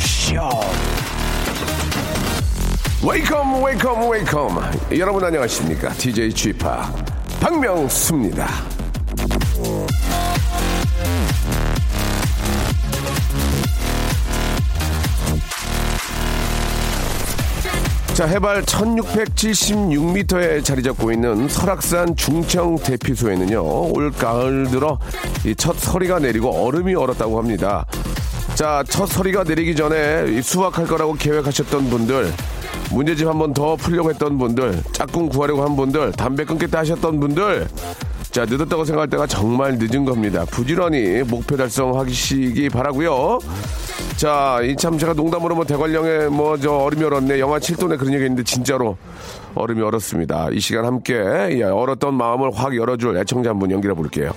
Show. Welcome, welcome, welcome. 여러분 안녕하십니까? DJ Chip 박명수입니다. 자, 해발 1676m에 자리 잡고 있는 설악산 중청 대피소에는요, 올 가을 들어 이첫 서리가 내리고 얼음이 얼었다고 합니다. 자, 첫 서리가 내리기 전에 이 수확할 거라고 계획하셨던 분들, 문제집 한 번 더 풀려고 했던 분들, 짝꿍 구하려고 한 분들, 담배 끊겠다 하셨던 분들, 자, 늦었다고 생각할 때가 정말 늦은 겁니다. 부지런히 목표 달성하시기 바라고요 자, 이 참 제가 농담으로 뭐 대관령에 뭐 저 얼음이 얼었네 영하 7도네 그런 얘기 했는데 진짜로 얼음이 얼었습니다. 이 시간 함께 예, 얼었던 마음을 확 열어줄 애청자 한 분 연결해 볼게요.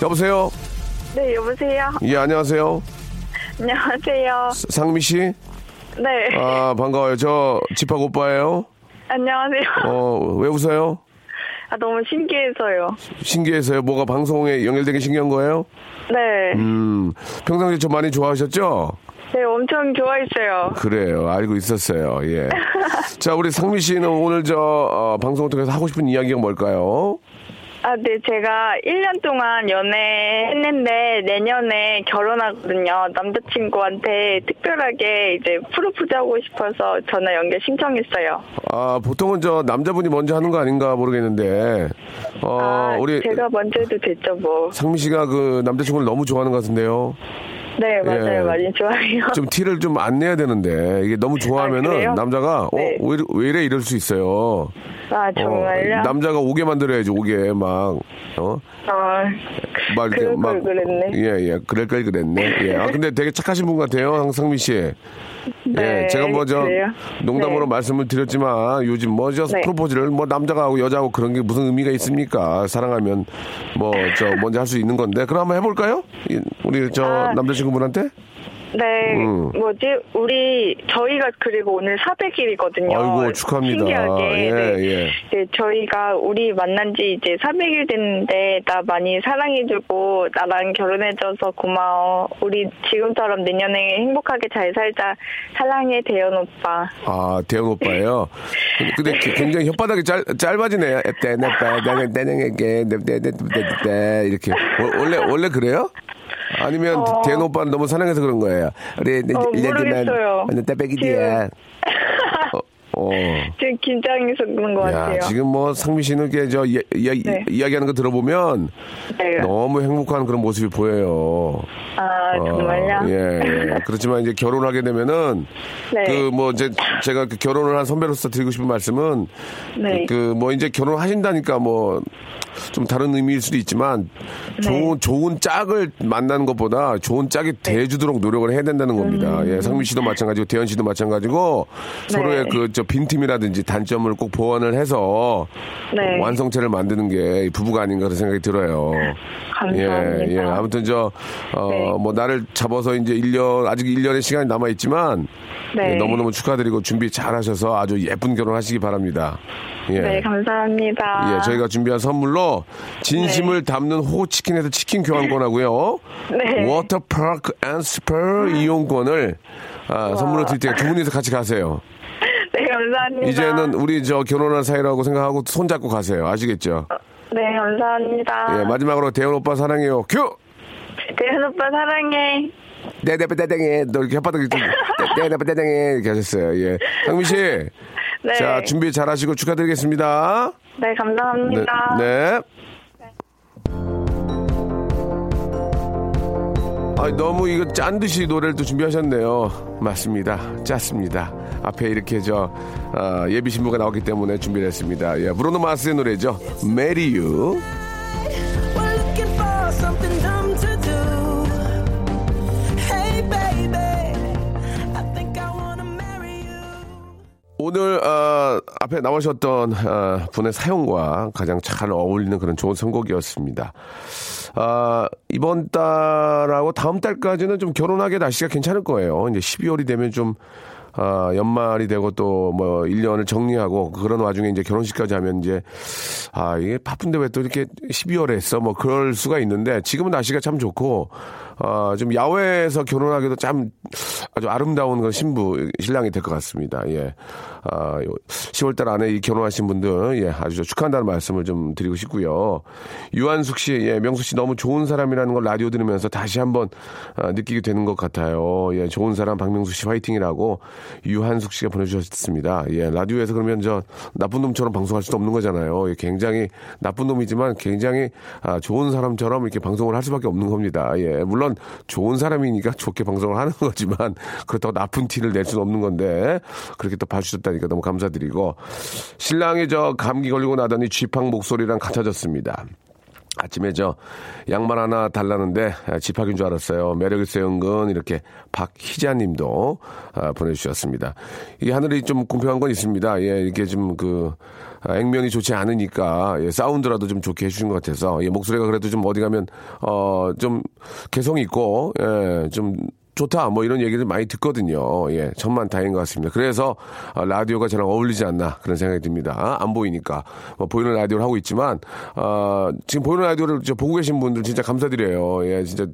여보세요? 네, 여보세요. 예, 안녕하세요. 안녕하세요. 상미 씨? 네, 아, 반가워요. 저 집합 오빠예요. 안녕하세요. 어, 왜 웃어요? 아, 너무 신기해서요. 신기해서요. 뭐가 방송에 연결되게 신기한 거예요? 네, 음, 평상시에 저 많이 좋아하셨죠? 네, 엄청 좋아했어요. 그래요. 알고 있었어요. 예. 자, 우리 상미 씨는 오늘 저 어, 방송을 통해서 하고 싶은 이야기가 뭘까요? 아, 네, 제가 1년 동안 연애했는데 내년에 결혼하거든요. 남자친구한테 특별하게 이제 프로포즈 하고 싶어서 전화 연결 신청했어요. 아, 보통은 저 남자분이 먼저 하는 거 아닌가 모르겠는데, 어, 아, 우리 제가 먼저 해도 됐죠, 뭐. 상미 씨가 그 남자친구를 너무 좋아하는 것 같은데요. 네, 맞아요. 예. 많이 좋아해요. 좀 티를 좀 안 내야 되는데, 이게 너무 좋아하면은 아? 남자가, 네. 어, 왜, 이래- 왜 이래 이럴 수 있어요. 아, 어, 정말요? 남자가 오게 만들어야지, 오게, 막, 어? 아, 막 그럴 막. 걸 그랬네. 예, 예. 그럴 걸 그랬네. 예. 아, 근데 되게 착하신 분 같아요, 상미 씨. 예, 네, 제가 뭐저 그래요? 농담으로 네. 말씀을 드렸지만 요즘 뭐저 네. 프로포즈를 뭐 남자가 하고 여자하고 그런 게 무슨 의미가 있습니까? 사랑하면 뭐 저 먼저 할 수 있는 건데 그럼 한번 해볼까요? 이, 우리 저 아. 남자친구분한테? 네, 음. 뭐지? 우리 저희가 그리고 오늘 400일이거든요. 아이고, 축하합니다. 신기하게. 예, 네. 예. 네, 저희가 우리 만난 지 이제 400일 됐는데 나 많이 사랑해주고 나랑 결혼해줘서 고마워. 우리 지금처럼 내년에 행복하게 잘 살자. 사랑해 대현 오빠. 아 대현 오빠예요. 근데 기- 굉장히 혓바닥이 짧, 짧아지네. 떼내빼내내내게 떼떼떼떼 이렇게 워- 원래 원래 그래요? 아니면 어. 대현 오빠는 너무 사랑해서 그런 거예요. 우리 어, 모르겠어요. 떼빼기디야. 어, 어. 지금 긴장해서 그런 것 야, 같아요. 지금 뭐 상미 씨는 이렇게 저 이, 이, 네. 이야기하는 거 들어보면 네. 너무 행복한 그런 모습이 보여요. 아, 어, 정말요? 예, 예. 그렇지만 이제 결혼하게 되면은 네. 그뭐 제가 그 결혼을 한 선배로서 드리고 싶은 말씀은 네. 그뭐 이제 결혼하신다니까 뭐 좀 다른 의미일 수도 있지만 네. 좋은 좋은 짝을 만나는 것보다 좋은 짝이 돼주도록 노력을 해야 된다는 겁니다. 음. 예, 상민 씨도 마찬가지고 대현 씨도 마찬가지고 네. 서로의 그 저 빈틈이라든지 단점을 꼭 보완을 해서 네. 완성체를 만드는 게 부부가 아닌가 그런 생각이 들어요. 감사합니다. 예, 예. 아무튼 저, 어, 네. 뭐, 나를 잡아서 이제 1년, 아직 1년의 시간이 남아 있지만, 네. 예, 너무너무 축하드리고 준비 잘 하셔서 아주 예쁜 결혼 하시기 바랍니다. 예. 네, 감사합니다. 예, 저희가 준비한 선물로 진심을 담는 호치킨에서 치킨 교환권하고요. 네. 워터파크 and 스파 이용권을 아, 선물로 드릴 테니까 두 분이서 같이 가세요. 네, 감사합니다. 이제는 우리 저 결혼한 사이라고 생각하고 손잡고 가세요. 아시겠죠? 네, 감사합니다. 예, 마지막으로 대현 오빠 사랑해요. 큐! 대현 오빠 사랑해. 네네네땡에 너 이렇게 혓바닥이 네네네땡에 이렇게 하셨어요. 예, 상민 씨, 네. 자 준비 잘 하시고 축하드리겠습니다. 네, 네, 감사합니다. 네. 아, 너무 이거 짠 듯이 노래를 또 준비하셨네요. 맞습니다. 짰습니다. 앞에 이렇게 저 아, 예비 신부가 나왔기 때문에 준비를 했습니다. 예, 브로노 마스의 노래죠. We're 오늘 아, 앞에 나오셨던 아, 분의 사연과 가장 잘 어울리는 그런 좋은 선곡이었습니다. 아, 이번 달하고 다음 달까지는 좀 결혼하기 날씨가 괜찮을 거예요. 이제 12월이 되면 좀 아, 연말이 되고 또 뭐 1년을 정리하고 그런 와중에 이제 결혼식까지 하면 이제 아, 이게 바쁜데 왜 또 이렇게 12월에 했어? 뭐 그럴 수가 있는데 지금은 날씨가 참 좋고 아, 좀 야외에서 결혼하기도 참 아주 아름다운 그 신부, 신랑이 될 것 같습니다. 예. 아, 10월달 안에 이 결혼하신 분들, 예, 아주 축하한다는 말씀을 좀 드리고 싶고요. 유한숙 씨, 예, 명수 씨 너무 좋은 사람이라는 걸 라디오 들으면서 다시 한번 아, 느끼게 되는 것 같아요. 예, 좋은 사람 박명수 씨 화이팅이라고 유한숙 씨가 보내주셨습니다. 예, 라디오에서 그러면 저 나쁜 놈처럼 방송할 수도 없는 거잖아요. 예, 굉장히 나쁜 놈이지만 굉장히 아, 좋은 사람처럼 이렇게 방송을 할 수밖에 없는 겁니다. 예, 물론 좋은 사람이니까 좋게 방송을 하는 거지만 그렇다고 나쁜 티를 낼 수는 없는 건데 그렇게 또 봐주셨다니까 너무 감사드리고 신랑이 저 감기 걸리고 나더니 쥐팡 목소리랑 같아졌습니다. 아침에 저 양말 하나 달라는데 아, 집합인 줄 알았어요. 매력있어요 은근 이렇게 박희자 님도 아, 보내주셨습니다. 이 하늘이 좀 공평한 건 있습니다. 예, 이게 좀 그 액면이 좋지 않으니까 예, 사운드라도 좀 좋게 해주신 것 같아서 예, 목소리가 그래도 좀 어디 가면 어 좀 개성 있고 예, 좀 좋다 뭐 이런 얘기를 많이 듣거든요. 예, 천만 다행인 것 같습니다. 그래서 아, 라디오가 저랑 어울리지 않나 그런 생각이 듭니다. 안 보이니까 뭐 보이는 라디오를 하고 있지만 아, 지금 보이는 라디오를 저 보고 계신 분들 진짜 감사드려요. 예, 진짜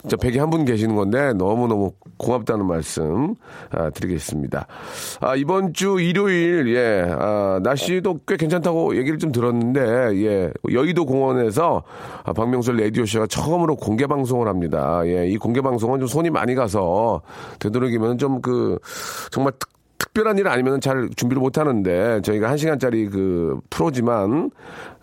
진짜 백에 한분 계시는 건데 너무너무 고맙다는 말씀 아, 드리겠습니다. 아, 이번 주 일요일 예 아, 날씨도 꽤 괜찮다고 얘기를 좀 들었는데 예 여의도 공원에서 아, 박명수 라디오 쇼가 처음으로 공개 방송을 합니다. 예, 이 공개 방송은 좀 손이 많이 가서 되도록이면 좀 그 정말 특 특별한 일 아니면 잘 준비를 못 하는데 저희가 한 시간짜리 그 프로지만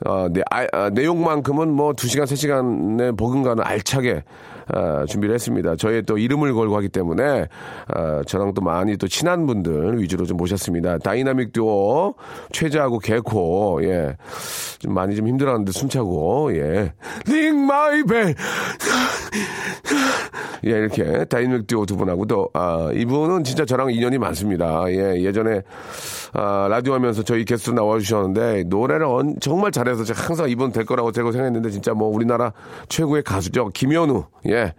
어, 내, 아, 아, 내용만큼은 뭐두 시간 세 시간의 버금가는 알차게 아, 준비를 했습니다. 저의 또 이름을 걸고 하기 때문에 아, 저랑 또 많이 또 친한 분들 위주로 좀 모셨습니다. 다이나믹 듀오 최자하고 개코 예. 좀 많이 좀 힘들었는데 숨차고 예. Ring My Bell 예, 이렇게 다이나믹 듀오 두 분하고 또, 아, 이분은 진짜 저랑 인연이 많습니다. 예, 예전에, 아, 라디오 하면서 저희 게스트 나와주셨는데, 노래를 언- 정말 잘해서 제가 항상 이분 될 거라고 제가 생각했는데, 진짜 뭐 우리나라 최고의 가수죠. 김연우. 예,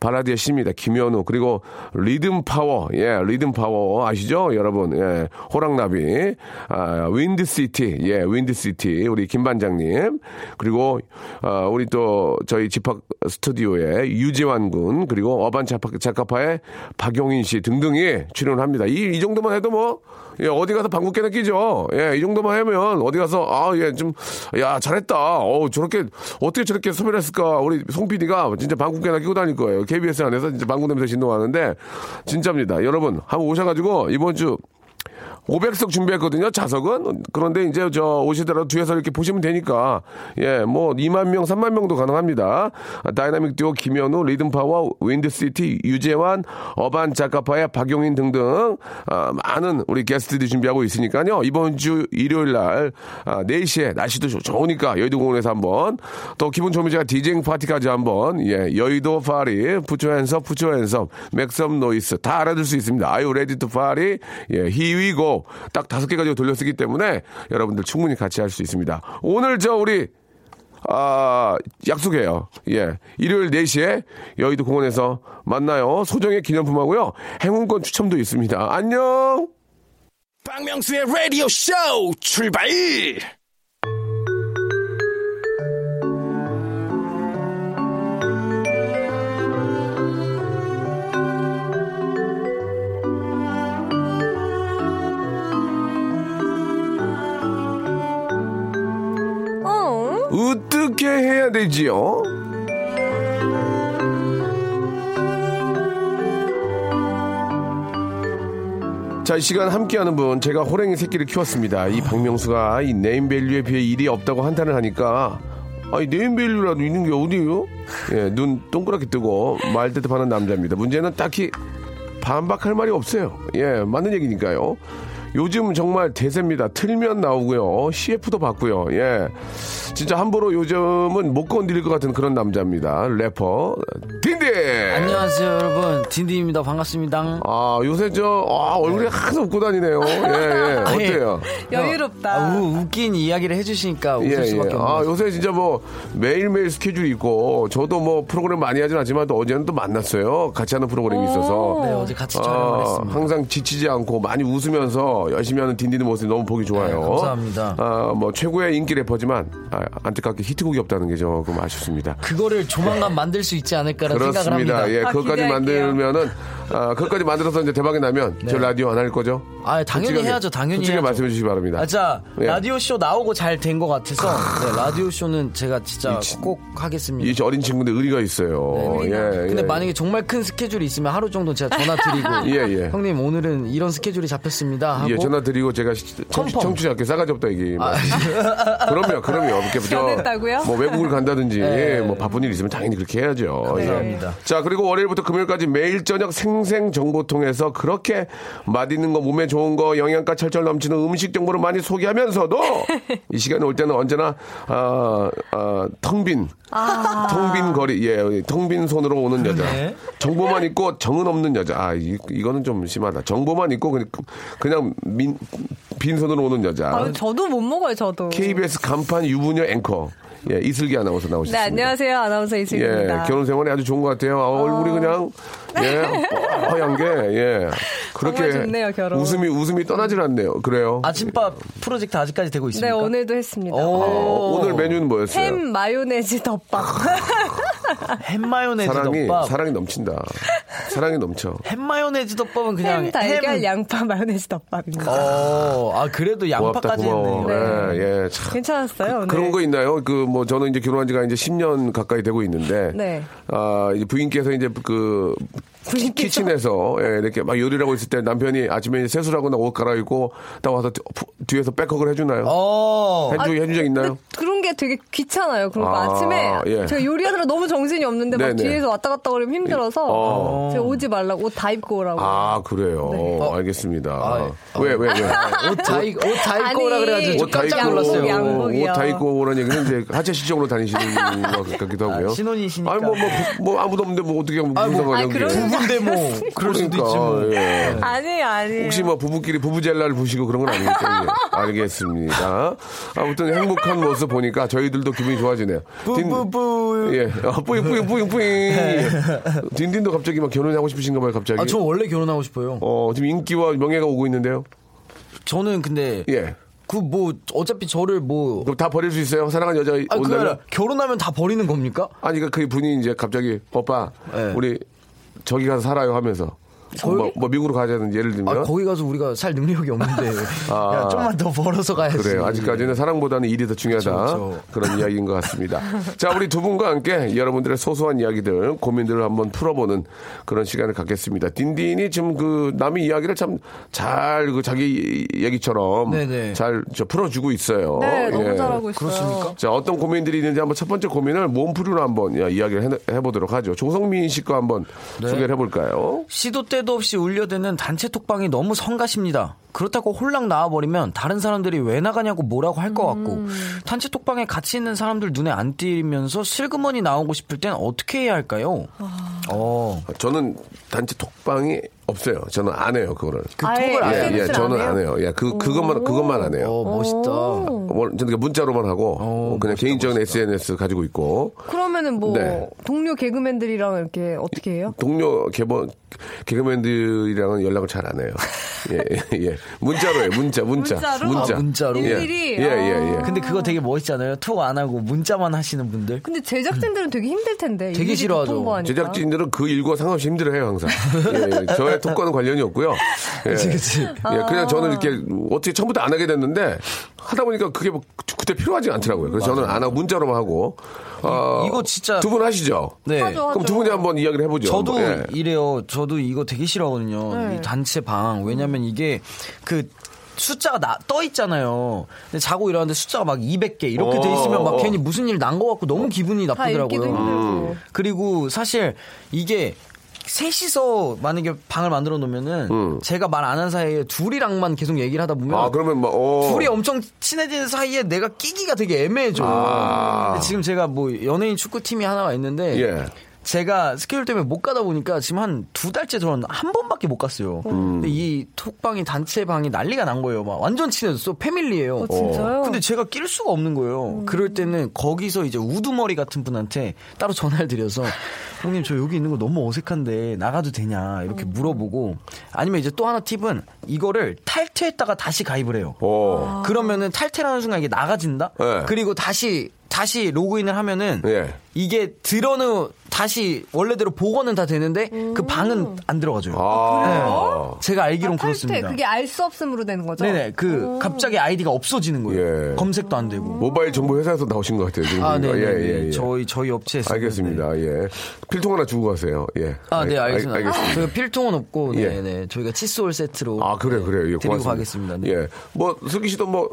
발라드의 신입니다. 김연우. 그리고 리듬 파워. 예, 리듬 파워. 아시죠? 여러분. 예, 호랑나비. 아, 윈드시티. 예, 윈드시티. 우리 김반장님. 그리고, 아, 우리 또 저희 집합 스튜디오에 유재환 군, 그리고 어반 자카- 자카파의 박용인 씨 등등이 출연합니다. 이, 이 정도만 해도 뭐, 예, 어디 가서 방구 깨나 끼죠. 예, 이 정도만 하면 어디 가서, 아, 예, 좀, 야, 잘했다. 어 저렇게, 어떻게 저렇게 섭외를 했을까. 우리 송 PD가 진짜 방구 깨나 끼고 다닐 거예요. KBS 안에서 진짜 방구 냄새 진동하는데, 진짜입니다. 여러분, 한번 오셔가지고, 이번 주, 500석 준비했거든요, 좌석은. 그런데 이제 저 오시더라도 뒤에서 이렇게 보시면 되니까, 예, 뭐 2만 명, 3만 명도 가능합니다. 아, 다이나믹 듀오 김연우, 리듬파워, 윈드시티, 유재환, 어반 자카파의 박용인 등등, 아, 많은 우리 게스트들이 준비하고 있으니까요. 이번 주 일요일 날, 아, 4시에 날씨도 좋- 좋으니까 여의도 공원에서 한번, 또 기분 좋으면 제가 디제잉 파티까지 한번, 예, 여의도 party, put your hands up, make some noise, 다 알아들 수 있습니다. Are you, ready to party, 예, here we go, 딱 다섯 개 가지고 돌려쓰기 때문에 여러분들 충분히 같이 할 수 있습니다. 오늘 저 우리, 아, 약속해요. 예. 일요일 4시에 여의도 공원에서 만나요. 소정의 기념품하고요. 행운권 추첨도 있습니다. 안녕! 박명수의 라디오 쇼 출발! 어? 어떻게 해야 되지요? 자, 이 시간 함께하는 분, 제가 호랭이 새끼를 키웠습니다. 이 박명수가 이 네임밸류에 비해 일이 없다고 한탄을 하니까, 아니 네임밸류라도 있는 게 어디예요? 예, 눈 동그랗게 뜨고 말 대답하는 남자입니다. 문제는 딱히 반박할 말이 없어요. 예, 맞는 얘기니까요. 요즘 정말 대세입니다. 틀면 나오고요. CF도 받고요. 예. 진짜 함부로 요즘은 못 건드릴 것 같은 그런 남자입니다. 래퍼 딘딘. 안녕하세요 여러분 딘딘입니다 반갑습니다 아 요새 저 아, 얼굴이 하나도 웃고 다니네요. 예, 예. 어때요? 여유롭다. 아, 우, 웃긴 이야기를 해주시니까 웃을 예, 수밖에 예. 없는 아, 것 요새 진짜 뭐 매일매일 스케줄이 있고 저도 뭐 프로그램 많이 하진 않지만 또 어제는 또 만났어요. 같이 하는 프로그램이 있어서. 네, 어제 같이 아, 촬영을 했습니다 항상 지치지 않고 많이 웃으면서 열심히 하는 딘딘의 모습이 너무 보기 좋아요. 네, 감사합니다. 아, 뭐 최고의 인기 래퍼지만 아, 안타깝게 히트곡이 없다는 게 조금 아쉽습니다. 그거를 조만간 만들 수 있지 않을까라는 생각을 그렇습니다. 합니다 예, 아, 그것까지 기대할게요. 만들면은 아, 그것까지 만들어서 이제 대박이 나면 저 라디오 안 할 거죠? 아 당연히 솔직하게, 해야죠 당연히 솔직히 말씀해 주시기 바랍니다. 아, 자, 예. 라디오 쇼 나오고 잘 된 것 같아서 네, 라디오 쇼는 제가 진짜 꼭 하겠습니다. 이 어린 친구인데 의리가 있어요. 예, 네, 근데 예. 만약에 정말 큰 스케줄이 있으면 하루 정도 제가 전화 드리고 예, 예. 형님 오늘은 이런 스케줄이 잡혔습니다 하고 예, 전화 드리고 제가 시- 청취. 청취 자께 싸가지 없다 얘기. 아, 그럼요, 그럼요. 이렇게 저? 뭐 외국을 간다든지 네. 뭐 바쁜 일 있으면 당연히 그렇게 해야죠. 감사합니다. 예. 자, 그리고 월요일부터 금요일까지 매일 저녁 생생 정보통해서 그렇게 맛있는 거, 몸에 좋은 거, 영양가 철철 넘치는 음식 정보를 많이 소개하면서도 이 시간에 올 때는 언제나 아, 아, 텅빈 텅빈 거리, 예, 텅빈 손으로 오는 여자. 네. 정보만 있고 정은 없는 여자. 아, 이, 이거는 좀 심하다. 정보만 있고 그냥, 그냥 민, 빈손으로 오는 여자. 아, 저도 못 먹어요, 저도. KBS 간판 유부녀 앵커. 예, 이슬기 아나운서 네, 나오셨습니다. 안녕하세요. 아나운서 예, 이슬기입니다. 결혼 생활이 아주 좋은 것 같아요. 아, 얼굴이 그냥, 예, 뽀얀 게, 예. 그렇게. 정말 좋네요, 결혼. 웃음이, 웃음이 떠나질 않네요. 그래요. 아침밥 프로젝트 아직까지 되고 네, 있습니까? 오늘도 했습니다. 오. 어, 오늘 메뉴는 뭐였어요? 햄 마요네즈 덮밥. 햄 마요네즈 사랑이, 덮밥. 사랑이 넘친다. 사랑이 넘쳐. 햄 마요네즈 덮밥은 그냥 햄 달걀 햄- 양파 마요네즈 덮밥입니다. 어, 아 그래도 고맙다, 양파까지 고마워. 했네. 예, 예. 참. 괜찮았어요, 오늘. 그런 거 있나요? 그 뭐 저는 이제 결혼한 지가 이제 10년 가까이 되고 있는데 네. 아 이제 부인께서 이제 그 부인께서? kitchen에서 예, 이렇게 막 요리를 하고 있을 때 남편이 아침에 이제 세수하거나 옷 갈아입고 딱 와서 뒤- 뒤에서 back hug를 해주나요? 어. 해주 해준 적 있나요? 그런 게 되게 귀찮아요. 그리고 아, 아침에 예. 제가 요리하느라 너무 정신이 없는데 막 네네. 뒤에서 왔다 갔다 그러면 힘들어서 어. 제가 오지 말라고 옷 다 입고 오라고. 아 그래요. 네. 알겠습니다. 아, 왜왜 왜? 옷다 입, 옷다 입고 오라 그래가지고 좀옷다 깜짝 입고 놀랐어요. 양복, 양복이요. 옷다 입고 오라는 얘기는 이제 하체 시적으로 다니시는 것 같기도 하고요. 아, 신혼이시니까. 아니 뭐뭐 뭐 아무도 없는데 뭐 어떻게 하면 아, 무슨 뭐, 그게. 그러는 부부인데 뭐 그럴 수도 있지 뭐. 그러니까, 예. 아니, 아니. 혹시 뭐 부부끼리 부부젤라를 부시고 그런 건 아니겠죠? 예. 알겠습니다. 아무튼 행복한 모습 보니까 저희들도 기분이 좋아지네요. 딘- 뿌뿌뿌. 예. 아, 뿌잉, 뿌잉, 뿌잉, 뿌잉. 딘딘도 갑자기 막 결혼하고 싶으신가 봐요, 갑자기. 아, 저 원래 결혼하고 싶어요. 어, 지금 인기와 명예가 오고 있는데요. 저는 근데 예. 그 뭐 어차피 저를 뭐 그럼 다 버릴 수 있어요? 사랑하는 여자 아, 아니라 온다면? 결혼하면 다 버리는 겁니까? 아니, 그러니까 그 분이 이제 갑자기, 오빠, 네. 우리 저기 가서 살아요 하면서. 뭐, 뭐 미국으로 가자든지 예를 들면. 아, 거기 가서 우리가 살 능력이 없는데 아. 야, 좀만 더 벌어서 가야지. 그래요. 아직까지는 사랑보다는 일이 더 중요하다. 그렇죠, 그런 이야기인 것 같습니다. 자, 우리 두 분과 함께 여러분들의 소소한 이야기들, 고민들을 한번 풀어보는 그런 시간을 갖겠습니다. 딘딘이 지금 그 남의 이야기를 참 잘 그 자기 얘기처럼. 잘 저 풀어주고 있어요. 네, 너무 예. 잘하고 있어요. 그렇습니까? 자, 어떤 고민들이 있는지 한번 첫 번째 고민을 몸풀이로 한번 야, 이야기를 해, 보도록 하죠. 조성민 씨거 한번 네. 소개를 해볼까요? 시도 때도 없이 울려대는 단체 톡방이 너무 성가십니다. 그렇다고 홀랑 나와버리면 다른 사람들이 왜 나가냐고 뭐라고 할 것 같고 단체 톡방에 같이 있는 사람들 눈에 안 띄면서 슬그머니 나오고 싶을 땐 어떻게 해야 할까요? 어. 저는 단체 톡방이 없어요. 저는 안 해요, 그거를. 그 아예 톡을 안 예, SNS를 예, 저는 안안 해요. 예, 그, 그것만, 그것만 안 해요. 어, 멋있다. 뭐, 저는 문자로만 하고, 어, 그냥 개인적인 SNS 가지고 있고, 그러면은 뭐 네. 동료 개그맨들이랑 이렇게 어떻게 해요? 동료 개번, 개그맨들이랑은 연락을 잘 안 해요. 예, 예, 예. 문자로 해요, 문자, 문자. 문자로? 문자. 아, 문자로? 예, 일일이? 예, 예, 예. 근데 그거 되게 멋있잖아요. 톡 안 하고 문자만 하시는 분들. 근데 제작진들은 되게 힘들 텐데. 되게 싫어하죠. 통보하니까. 제작진들은 그 일과 상관없이 힘들어해요, 항상. 예, 예. 저의 톡과는 관련이 없고요. 예. 그치, 그치. 예, 그냥 저는 이렇게 어떻게 처음부터 안 하게 됐는데 하다 보니까 그게 뭐 그때 필요하지 않더라고요. 그래서 저는 안 하고 문자로만 하고. 어, 이거 진짜- 두 분 하시죠? 네. 하죠. 그럼 두 분이 한번 이야기를 해보죠. 저도. 예. 이래요. 저도 이거 되게 싫어하거든요. 네. 이 단체 방. 왜냐면 이게 그 숫자가 나, 떠 있잖아요. 근데 자고 일어났는데 숫자가 막 200개 이렇게 돼 있으면 막 어. 괜히 무슨 일 난 것 같고 너무 기분이 나쁘더라고요. 힘들고. 그리고 사실 이게 셋이서 만약에 방을 만들어 놓으면은 제가 말 안 한 사이에 둘이랑만 계속 얘기를 하다 보면 아, 그러면 뭐, 어. 둘이 엄청 친해지는 사이에 내가 끼기가 되게 애매해져. 아. 지금 제가 뭐 연예인 축구팀이 하나가 있는데 예. 제가 스케줄 때문에 못 가다 보니까 지금 한 두 달째 저는 한 번밖에 못 갔어요. 음. 근데 이 톡방이 단체 방이 난리가 난 거예요. 막 완전 친해졌어. 패밀리예요. 어, 진짜요? 근데 제가 낄 수가 없는 거예요. 그럴 때는 거기서 이제 우두머리 같은 분한테 따로 전화를 드려서 형님 저 여기 있는 거 너무 어색한데 나가도 되냐 이렇게 물어보고 아니면 이제 또 하나 팁은 이거를 탈퇴했다가 다시 가입을 해요. 어. 그러면은 탈퇴라는 순간 이게 나가진다. 네. 그리고 다시 다시 로그인을 하면은 예. 이게 들어는 다시 원래대로 복원은 다 되는데 그 방은 안 들어가져요. 아. 네. 제가 알기론 아, 탈퇴 그렇습니다. 그게 알 수 없음으로 되는 거죠? 네네 그 갑자기 아이디가 없어지는 거예요. 예. 검색도 안 되고. 모바일 정보 회사에서 나오신 것 같아요. 지금. 아, 네, 보니까. 네, 네. 저희 저희 업체에서 알겠습니다. 예. 필통 하나 주고 가세요. 예. 아, 네, 알- 알겠습니다. 알겠습니다. 저희가 필통은 없고, 네, 예. 네. 저희가 칫솔 세트로. 아, 그래, 네, 그래. 예, 드리고 고맙습니다. 가겠습니다. 네. 예. 뭐, 슬기 씨도 뭐,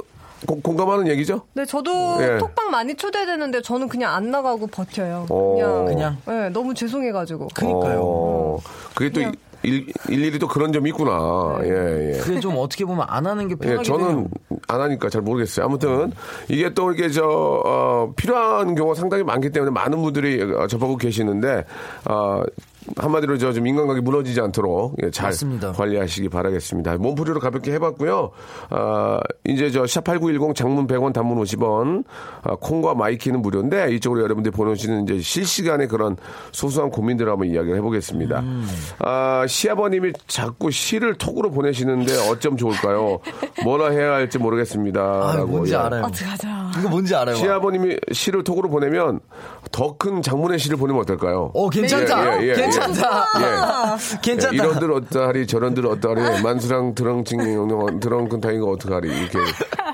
공, 공감하는 얘기죠? 네, 저도 예. 톡방 많이 초대되는데 저는 그냥 안 나가고 버텨요. 어. 그냥. 그냥? 네, 너무 죄송해가지고. 그니까요. 어, 그게 또 그냥- 일, 일일이 또 그런 점이 있구나. 예, 예. 그게 좀 어떻게 보면 안 하는 게 예, 편하게 저는 돼요. 안 하니까 잘 모르겠어요. 아무튼 이게 또 이게 저 어, 필요한 경우가 상당히 많기 때문에 많은 분들이 어, 접하고 계시는데 어, 한마디로 저 좀 인간관계 무너지지 않도록 예, 잘 맞습니다. 관리하시기 바라겠습니다. 몸풀이로 가볍게 해봤고요. 아, 이제 저 샵8910 장문 100원 단문 50원 아, 콩과 마이케이는 무료인데 이쪽으로 여러분들이 보내주시는 이제 실시간의 그런 소소한 고민들을 한번 이야기를 해보겠습니다. 음. 아, 시아버님이 자꾸 시를 톡으로 보내시는데 어쩜 좋을까요? 뭐라 해야 할지 모르겠습니다. 아, 라고. 뭔지 예. 알아요. 어떡하자. 이거 뭔지 알아요. 시아버님이 시를 톡으로 보내면 더 큰 장문의 시를 보내면 어떨까요? 어, 괜찮다. 예, 예, 예, 괜찮다. 예. 괜찮다. 이런들 어떠하리 저런들 어떠하리 만수랑 드렁칭 드렁큰 타이가 어떡하리 이렇게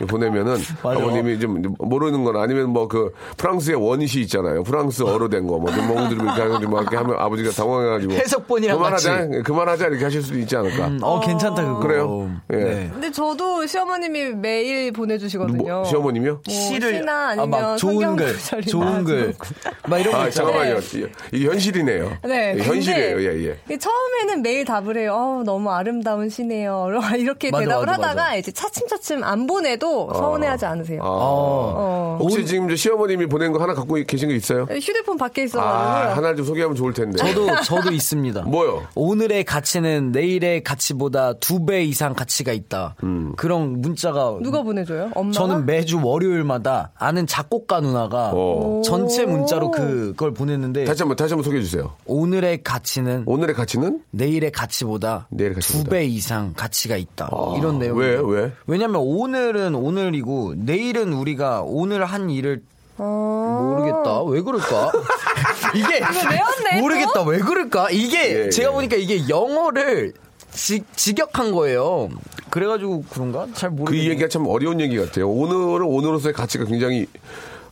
보내면은. 아버님이 좀 모르는 건 아니면 뭐 그 프랑스의 원시 있잖아요 프랑스어로 된 거 뭐 몽드를 이렇게 하고 막 이렇게 하면 아버지가 당황해가지고 해석본이랑 그만하자 같이. 그만하자 이렇게 하실 수도 있지 않을까 음, 어, 괜찮다, 그거. 그래요? 예. 네. 근데 저도 시어머님이 매일 보내주시거든요. 뭐, 시어머님이요? 뭐 시를 시나 아니면 아, 막 좋은 글, 좋은 글, 막 이런 거 아 있잖아요. 잠깐만요 이게 현실이네요 네, 예, 현실이에요 예예 이게 처음에는 매일 답을 해요. 어, 너무 아름다운 시네요. 이렇게 맞아, 대답을 맞아, 하다가 맞아. 이제 차츰차츰 안 보내도 서운해하지 않으세요. 아. 어. 혹시 지금 저 시어머님이 보낸 거 하나 갖고 계신 거 있어요? 휴대폰 밖에 아, 있어가지고 하나를 좀 소개하면 좋을 텐데. 저도 저도 있습니다. 뭐요? 오늘의 가치는 내일의 가치보다 두 배 이상 가치가 있다. 음. 그런 문자가 누가 보내줘요? 엄마가? 저는 매주 월요일마다 아는 작곡가 누나가 어. 전체 문자로 그걸 보냈는데 다시 한번 다시 한번 소개해 주세요. 오늘의 가치는 오늘의 가치는 내일의 가치보다 내일의 가치보다. 두 배 이상 가치가 있다. 이런 내용. 왜, 왜? 왜냐면 오늘은 오늘이고 내일은 우리가 오늘 한 일을 어. 모르겠다. 왜 그럴까? 이게 외웠네, 모르겠다. 왜 그럴까? 이게 예, 제가 예. 보니까 이게 영어를 지, 직역한 거예요. 그래가지고 그런가? 잘그 모르겠네. 얘기가 참 어려운 얘기 같아요. 오늘은 오늘로서의 가치가 굉장히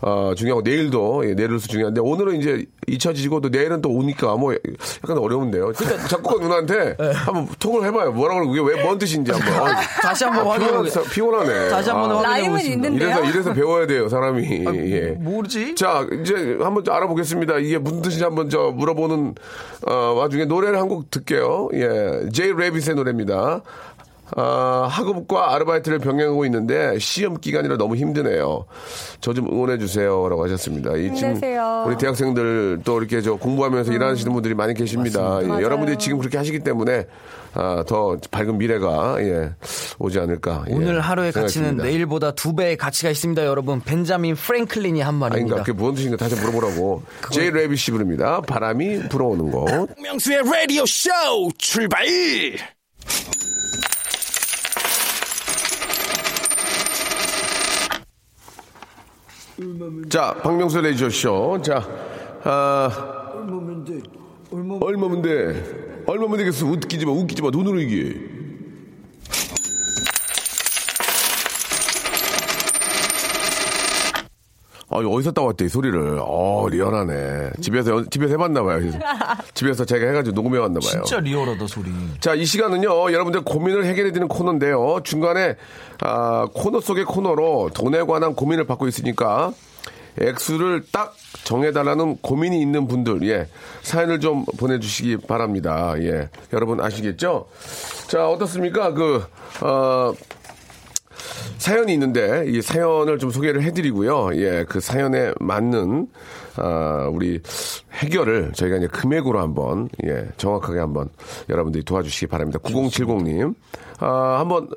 어, 중요하고 내일도 예, 내일로서 중요한데 오늘은 이제 잊혀지고 또 내일은 또 오니까 뭐 약간 어려운데요. 그러니까 작곡가 누나한테 네. 한번 통을 해봐요. 뭐라고 그게 왜 뭔 뜻인지 한번. 어, 다시 한번 아, 확인해 피곤하- 보겠습니다. 피곤하네. 다시 한번 아, 확인해 라임은. 있는데요? 이래서 이래서 배워야 돼요 사람이. 예. 뭐지? 자, 이제 한번 좀 알아보겠습니다. 이게 무슨 뜻인지 한번 저 물어보는 어, 와중에 노래를 한 곡 듣게요. 예, 제이 레빗의 노래입니다. 아, 학업과 아르바이트를 병행하고 있는데 시험 기간이라 너무 힘드네요. 저 좀 응원해 주세요라고 하셨습니다. 이 지금. 우리 대학생들 또 이렇게 저 공부하면서 일하시는 분들이 많이 계십니다. 예. 여러분들이 지금 그렇게 하시기 때문에 아, 더 밝은 미래가 예, 오지 않을까. 예, 오늘 하루의 가치는 생각했습니다. 내일보다 두 배의 가치가 있습니다, 여러분. 벤자민 프랭클린이 한 아닌가 말입니다. 그게 무슨 뜻인가 다시 물어보라고. 제이 레빗이 부릅니다. 바람이 불어오는 곳. 명수의 라디오 쇼 출발! 자, 박명수 레이저쇼. 자, 아. 얼마면 돼? 얼마면 돼? 얼마면 되겠어? 웃기지 마, 웃기지 마. 돈으로 이기. 아, 어디서 따왔대, 이 소리를. 어, 리얼하네. 집에서, 집에서 해봤나봐요. 집에서 제가 해가지고 녹음해왔나봐요. 진짜 리얼하다 소리. 자, 이 시간은요, 여러분들 고민을 해결해드리는 코너인데요. 중간에, 아, 코너 속의 코너로 돈에 관한 고민을 받고 있으니까, 액수를 딱 정해달라는 고민이 있는 분들, 예, 사연을 좀 보내주시기 바랍니다. 예, 여러분 아시겠죠? 자, 어떻습니까? 그, 어, 사연이 있는데 이 사연을 좀 소개를 해드리고요. 예, 그 사연에 맞는 아, 우리 해결을 저희가 이제 금액으로 한번 예 정확하게 한번 여러분들이 도와주시기 바랍니다. 9070님, 아 한번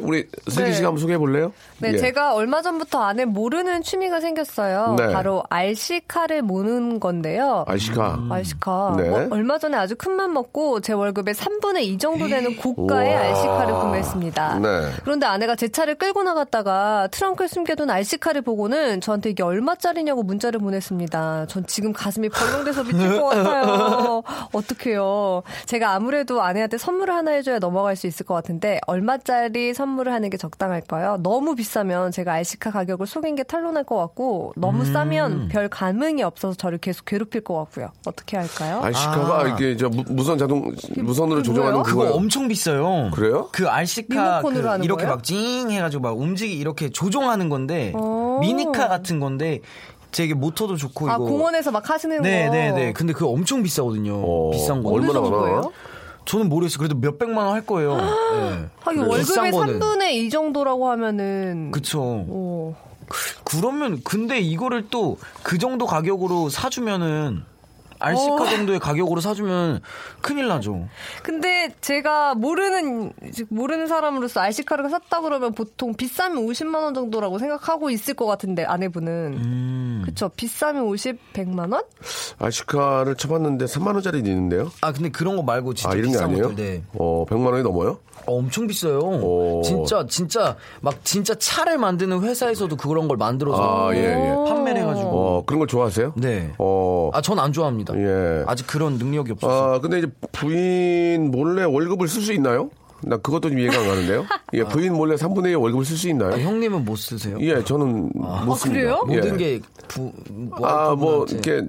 우리 슬기 네. 씨가 한번 소개해 볼래요? 네, 예. 제가 얼마 전부터 안에 모르는 취미가 생겼어요. 네. 바로 RC카를 모는 건데요. 알시카. RC카. 네. 어, 얼마 전에 아주 큰 맘 먹고 제 월급의 3분의 2 정도 되는 고가의 우와. RC카를 구매했습니다. 네. 그런데 아내가 제 차를 끌고 나갔다가 트렁크에 숨겨둔 RC카를 보고는 저한테 이게 얼마짜리냐고 문자를 보냈습니다. 전 지금 가슴이 벌렁대서 미칠 것 같아요. 어떡해요. 제가 아무래도 아내한테 선물을 하나 해줘야 넘어갈 수 있을 것 같은데 얼마짜리 선물을 하는 게 적당할까요? 너무 비싸면 제가 RC카 가격을 속인 게 탄로날 것 같고 너무 싸면 별 감흥이 없어서 저를 계속 괴롭힐 것 같고요. 어떻게 할까요? 알시카가 아. 이게 저 무- 무선 자동 무선으로 조정하는? 그거. 엄청 비싸요. 그래요? 그 리모컨으로 그 하는 이렇게 거예요? 막찡 해가지고 막 움직이 이렇게 조종하는 건데 오. 미니카 같은 건데 되게 모터도 좋고 아, 이거 공원에서 막 하시는 네, 거. 네, 네. 근데 그거 엄청 비싸거든요. 어, 비싼 거. 얼마나? 정도예요? 저는 모르겠어요. 그래도 몇 백만 원 할 거예요. 네. 하긴 월급의 거는. 3분의 2 정도라고 하면은 그쵸. 오. 그러면 근데 이거를 또 그 정도 가격으로 사주면은 RC카 어. 정도의 가격으로 사주면 큰일 나죠. 근데 제가 모르는 즉 모르는 사람으로서 RC카를 샀다 그러면 보통 비싸면 50만 원 정도라고 생각하고 있을 것 같은데 아내분은 음. 그쵸 비싸면 50, 100만 원? 알시카를 쳐봤는데 3만 원짜리 있는데요? 아 근데 그런 거 말고 진짜 아 이런 게 비싼 아니에요? 것들. 네. 어 100만 원이 넘어요? 어, 엄청 비싸요. 오. 진짜 진짜 막 진짜 차를 만드는 회사에서도 그런 걸 만들어서 아, 예, 예. 판매를 해가지고. 어 그런 걸 좋아하세요? 네. 어. 아전 안 좋아합니다. 예. 아직 그런 능력이 없어서. 아, 근데 이제 부인 몰래 월급을 쓸 수 있나요? 나 그것도 좀 이해가 안 가는데요. 예, 부인 몰래 3분의 1 월급을 쓸 수 있나요? 아, 형님은 못 쓰세요? 예, 저는 못 씁니다. 그래요? 예. 모든 게 부, 아, 뭐. 이렇게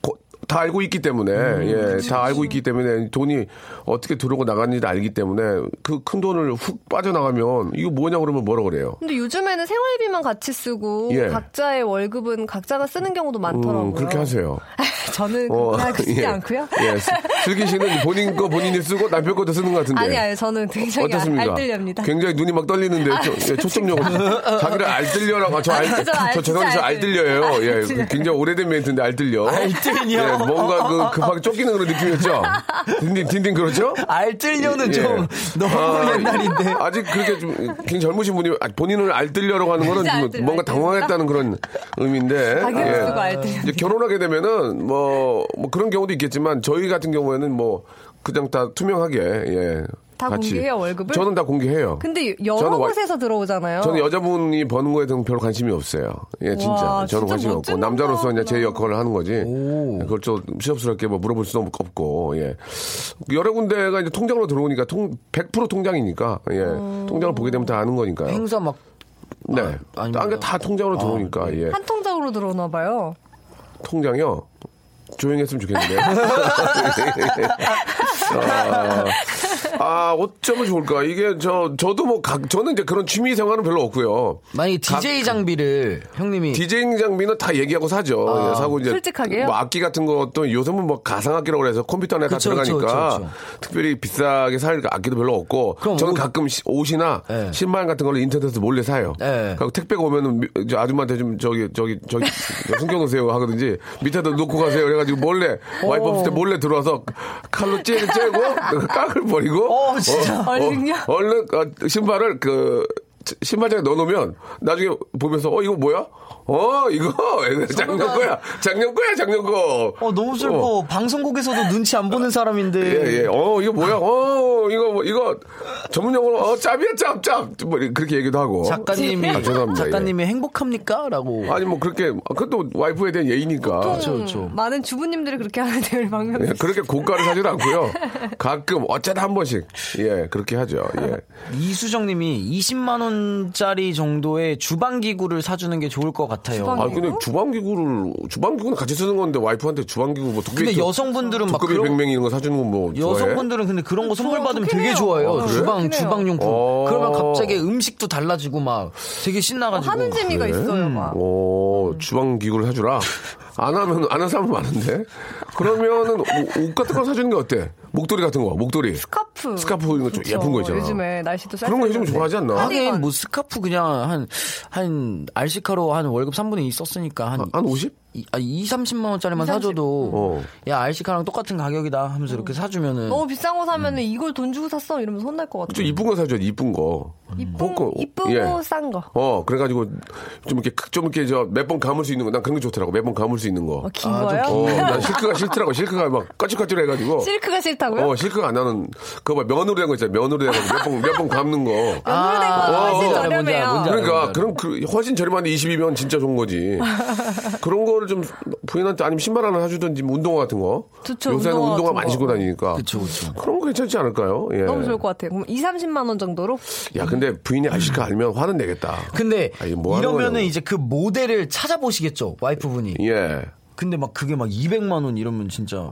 고- 다 알고 있기 때문에 예, 다 알고 있기 때문에 돈이 어떻게 들어오고 나가는지 알기 때문에 그 큰 돈을 훅 빠져나가면 이거 뭐냐 그러면 뭐라 그래요? 근데 요즘에는 생활비만 같이 쓰고 예. 각자의 월급은 각자가 쓰는 경우도 많더라고요. 음, 그렇게 하세요. 저는 어, 싶지 예. 않고요. 예, 슬- 슬기 씨는 본인 거 본인이 쓰고 남편 것도 쓰는 것 같은데. 아니 아니 저는 굉장히 어떻습니까? 알뜰렵니다. 굉장히 눈이 막 떨리는데 초, 예, 초점력으로 자기를 알뜰려라고 아, 저 알, 아, 저 알- 저저 진짜 알뜰려예요. 알뜰. 예. 굉장히 오래된 멘트인데 알뜰려. 알뜰요? 예, 뭔가 그 급하게 쫓기는 그런 느낌이었죠. 딘딘 딘딘 그렇죠? 알뜰려는 예. 좀 너무 아, 옛날인데. 아직 그렇게 좀 굉장히 젊으신 분이 아, 본인을 알뜰려라고 하는 거는 알뜰, 뭔가 알뜰. 당황했다는 그런 의미인데. 알뜰. 이제 결혼하게 되면은 뭐, 뭐 그런 경우도 있겠지만 저희 같은 경우에는 뭐 그냥 다 투명하게 예. 다 같이. 공개해요, 월급을? 저는 다 공개해요. 근데 여러 저는 와- 곳에서 들어오잖아요. 저는 여자분이 버는 거에 대해서 별 관심이 없어요. 예, 진짜. 와, 저는 진짜 관심이 없고. 남자로서 이제 제. 역할을 하는 거지. 그걸 좀 시업스럽게 뭐 물어볼 수도 없고, 예. 여러 군데가 이제 통장으로 들어오니까 통, 100% 통장이니까, 예. 음. 통장을 보게 되면 다 아는 거니까요. 행사 막 네. 아, 아닙니다. 딴게다 통장으로 들어오니까, 예. 한 통장으로 들어오나 봐요. 통장이요? 조용히 했으면 좋겠는데. 아, 아, 어쩌면 좋을까? 이게 저, 저도 뭐, 각, 저는 이제 그런 취미 생활은 별로 없고요. 만약에 DJ 장비를 형님이 디제잉 장비는 다 얘기하고 사죠. 아, 예, 사고 이제 솔직하게요? 뭐 악기 같은 것도 요즘은 뭐 가상악기라고 그래서 컴퓨터 안에 그쵸, 다 들어가니까 그쵸, 그쵸. 특별히 비싸게 살 악기도 별로 없고 그럼 저는 옷- 가끔 시- 옷이나 네. 신발 같은 걸 인터넷에서 몰래 사요. 네. 그리고 택배가 오면은 아줌마한테 좀 저기 저기 저기 숨겨놓으세요 하거든지 밑에다 놓고 가세요. 그래가지고 몰래 와이프 없을 때 몰래 들어와서 칼로 째고 깍을 버리고 어, 진짜. 얼른요? 어, 얼른 어, 신발을 그 신발장에 넣어놓으면 나중에 보면서 어 이거 뭐야? 어 이거 작년 거야 작년 거야 작년 거. 어 너무 슬퍼. 방송국에서도 눈치 안 보는 사람인데. 예예. 어 이거 뭐야? 어 이거 뭐 이거 전문용어로 어 짭이야 짭 짭 뭐 그렇게 얘기도 하고. 작가님이 아, 죄송합니다. 작가님이 행복합니까?라고. 예. 아니 뭐 그렇게 그것도 와이프에 대한 예의니까. 그렇죠, 그렇죠. 많은 주부님들이 그렇게 하는데 우리 방금 예, 그렇게 고가를 사지는 않고요. 가끔 어쩌다 한 번씩 예 그렇게 하죠. 예. 이수정님이 20만 원 원짜리 정도의 주방 기구를 사주는 게 좋을 것 같아요. 주방 아 근데 주방기구를 주방기구는 같이 쓰는 건데 와이프한테 주방기구 뭐 두꺼비 근데 여성분들은 막 두꺼비 그런 백맹이 이런 거 사주는 건뭐 여성분들은 근데 그런 거 선물 좋아, 받으면 되게 해요. 좋아해요. 어, 주방. 주방용품. 어. 그러면 갑자기 음식도 달라지고 막 되게 신나가지고. 하는 재미가 있어요, 막. 오 주방기구를 사주라. 안 하면 안 하는 사람 많은데. 그러면은 옷, 옷 같은 거 사주는 게 어때? 목도리 같은 거, 목도리. 스카프. 스카프 이런 거좀. 예쁜 거 있잖아. 요즘에 날씨도 그런 거 쌀쌀한데. 좋아하지 않나? 하긴 뭐 스카프 그냥 한, 한, 알시카로 한 월급 3분의 2 썼으니까 한, 한 50? 이, 아, 2, 30만 원짜리만 2, 30. 사줘도, 어. 야, 알시카랑 똑같은 가격이다 하면서 이렇게 사주면은. 너무 비싼 거 사면은 이걸 돈 주고 샀어 이러면서 혼날 것 같아. 좀 이쁜 거 사줘야지, 이쁜 거. 이쁜, 그, 이쁘고 예. 싼 거. 어, 그래가지고 좀 이렇게, 좀 이렇게 저 몇 번 감을 수 있는 거. 난 그런 게 좋더라고. 몇 번 감을 수 있는 거. 어, 긴 아, 좀 거요? 어, 난 실크가 싫더라고. 실크가 막 까칠까칠 해가지고. 실크가 싫다고요? 어, 실크가 안 나는, 그거 봐, 면으로 된 거 있잖아. 면으로 돼가지고 몇 번, 몇 번 감는 거. 면으로 된거 어, 훨씬 어. 저렴해요. 그러니까 그럼 그 훨씬 저렴한데 22면 진짜 좋은 거지. 그런 거를 좀 부인한테 아니면 신발 하나 사주든지 뭐 운동화 같은 거. 좋죠, 요새는 운동화 운동화 많이 거. 신고 다니니까. 그쵸, 그쵸. 그런 거 괜찮지 않을까요? 예. 너무 좋을 것 같아요. 그럼 2, 30만 원 정도로? 야 근데 부인이 아실까 알면 화는 내겠다. 근데 아니, 뭐 이러면은. 이제 그 모델을 찾아보시겠죠, 와이프분이. 예. 근데 막 그게 막 200만 원 이러면 진짜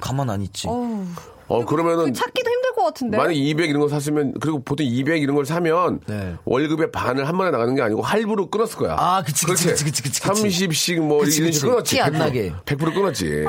가만 안 있지. 어우, 어 그러면은 찾기도 힘들 것 같은데. 만약 200 이런 거 샀으면 그리고 보통 200 이런 걸 사면 네. 월급의 반을 한 번에 나가는 게 아니고 할부로 끊었을 거야. 아, 그치, 그치? 그치, 그치, 그치, 그치. 30씩 뭐 그치, 이런 그치. 식으로 끊었지. 티안 100%. 나게. 100% 끊었지.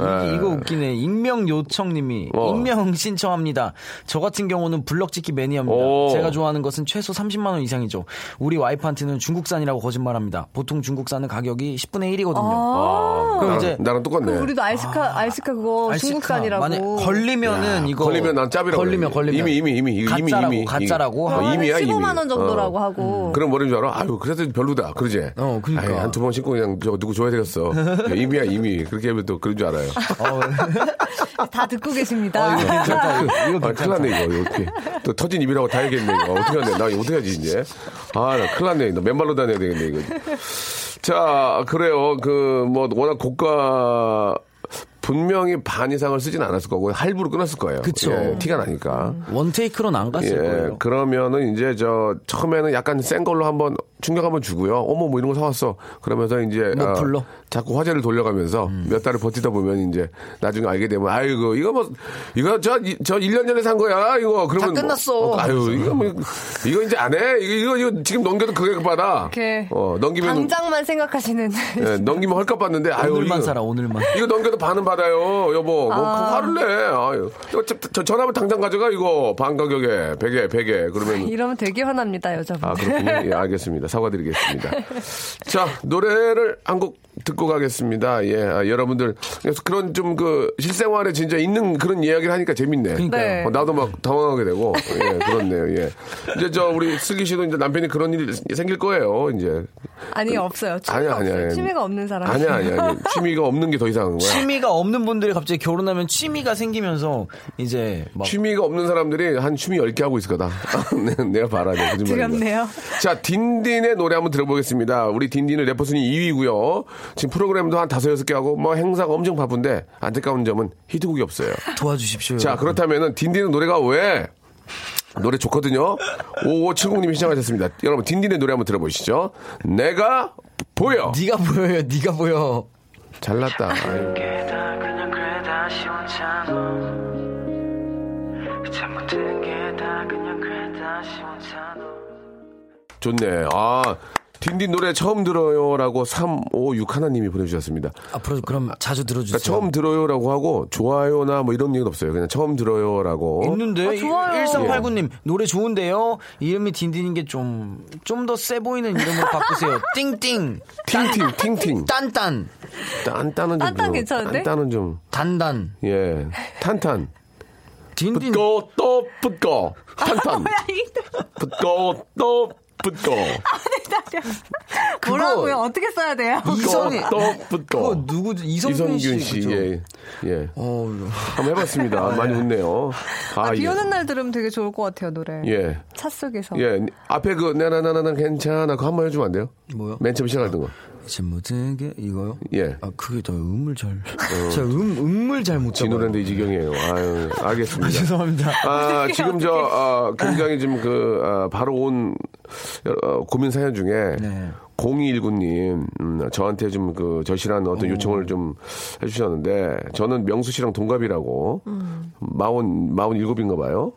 예. 이거 웃기네. 익명 요청님이 어. 익명 신청합니다. 저 같은 경우는 블럭 찍기 매니아입니다. 오. 제가 좋아하는 것은 최소 30만 원 이상이죠. 우리 와이프한테는 중국산이라고 거짓말합니다. 보통 중국산은 가격이 10분의 1이거든요. 아, 그럼 나랑, 이제 나랑 똑같네. 그럼 우리도 알시카, 알시카 그거 중국산이라고. 만약 걸리면은 이거 걸리면 난 짭이라고 걸리면 그래. 걸리면 이미, 이미, 이미. 이거 이미, 가짜라고 이미. 가짜라고 어, 하고. 이미야, 이미. 15만 원 정도라고 어. 하고. 그럼 뭐라는 줄 알아? 아유, 그래도 별로다. 그러지? 어, 그러니까. 한두 번 신고 그냥 저 누구 줘야 되겠어. 야, 이미야, 이미. 그렇게 하면 또 그런 줄 알아요. 다 듣고 계십니다. 아, 이거 괜찮다. 이거, 이거 아, 큰일 났네, 이거. 이렇게. 또 터진 입이라고 다 얘기했네, 이거. 어떻게 하네. 나 이거 어떻게 하지, 이제. 아, 나 큰일 났네. 너 맨발로 다녀야 되겠네, 이거. 자, 그래요. 그, 뭐, 워낙 고가, 분명히 반 이상을 쓰진 않았을 거고, 할부로 끊었을 거예요. 그쵸. 예, 티가 나니까. 원테이크로는 안 갔을 예, 거예요. 그러면은 이제 저 처음에는 약간 센 걸로 한번 충격 한번 주고요. 어머 뭐 이런 거 사왔어. 그러면서 이제 어, 머플러? 자꾸 화제를 돌려가면서 음. 몇 달을 버티다 보면 이제 나중에 알게 되면 아이고 이거 뭐 이거 저저 1년 전에 산 거야 이거 그러면 다 끝났어. 뭐, 어, 아유 이거 뭐 이거 이제 안 해. 이거 이거, 이거 지금 넘겨도 그게 받아. 이렇게 어 넘기면 당장만 생각하시는. 예, 넘기면 헐값 받는데 아유 오늘만 이거, 살아 오늘만. 이거 넘겨도 반은 받 아요, 여보. 뭐 화를 내. 아유. 저, 저 전화면 당장 가져가 이거 반 가격에 베개 베개 그러면 이러면 되게 화납니다, 여자분. 아, 그렇군요. 예, 알겠습니다. 사과드리겠습니다. 자, 노래를 한 곡 듣고 가겠습니다. 예, 아, 여러분들. 그래서 그런 좀 그 실생활에 진짜 있는 그런 이야기를 하니까 재밌네. 그러니까요. 네. 어, 나도 막 당황하게 되고. 예, 그렇네요. 예. 이제 저 우리 슬기 씨도 이제 남편이 그런 일이 생길 거예요. 이제. 아니, 없어요. 취미가 아니야, 아니야, 없어요. 아니야. 취미가 없는 사람. 아니야, 아니야. 아니야. 취미가 없는 게 더 이상한 거야. 취미가 없는 분들이 갑자기 결혼하면 취미가 생기면서 이제 막 취미가 없는 사람들이 한 취미 10개 하고 있을 거다. 내- 내가 바라네. 두렵네요. 자, 딘딘의 노래 한번 들어보겠습니다. 우리 딘딘은 래퍼 순위 2위고요. 지금 프로그램도 한 다섯 여섯 개 하고 뭐 행사가 엄청 바쁜데 안타까운 점은 히트곡이 없어요. 도와주십시오. 자, 그렇다면은 딘딘의 노래가 왜 노래 좋거든요. 5570님이 시청하셨습니다. 여러분 딘딘의 노래 한번 들어보시죠. 내가 보여. 네가 보여요. 네가 보여. 잘났다. 좋네. 아, 딘딘 노래 처음 들어요라고 356 하나님이 보내주셨습니다. 앞으로 그럼 자주 들어주세요. 그러니까 처음 들어요라고 하고 좋아요나 뭐 이런 얘기는 없어요. 그냥 처음 들어요라고. 있는데 아, 좋아요. 1389님 노래 좋은데요. 이름이 딘딘인 게 좀 좀 더 세 보이는 이름으로 바꾸세요. 띵띵 팅팅 팅팅. 딴딴 딴딴은 좀. 딴딴 좀- 괜찮은데? 딴딴은 좀. 단단 예. 탄탄. 딘딘 붙고 또 붙고. 탄탄. 붙고 또 붙고. 뭐라고요? 어떻게 써야 돼요? 이성이 또 붙고. 그거 누구지? 이성균 씨, 그죠? 예. 예. 어, 한번 해봤습니다. 많이 웃네요. 아, 비 예. 오는 날 들으면 되게 좋을 것 같아요, 노래. 예. 차 속에서. 예. 앞에 그, 나나나나나 괜찮아. 그거 한번 해주면 안 돼요? 뭐요? 맨 처음 시작하던 거. 제 모든 게 이거요? 예. 아 그게 더 음을 잘 제가 음 음을 잘못지 잡아요. 노래인데 이 지경이에요. 아유, 알겠습니다. 죄송합니다. 아, 지금 저, 아, 굉장히 지금 그, 아, 바로 온 어, 고민 사연 중에 네. 0219님, 음, 저한테 좀 그 절실한 어떤 요청을 좀 해주셨는데, 저는 명수 씨랑 동갑이라고, 마흔, 마흔 일곱인가 봐요.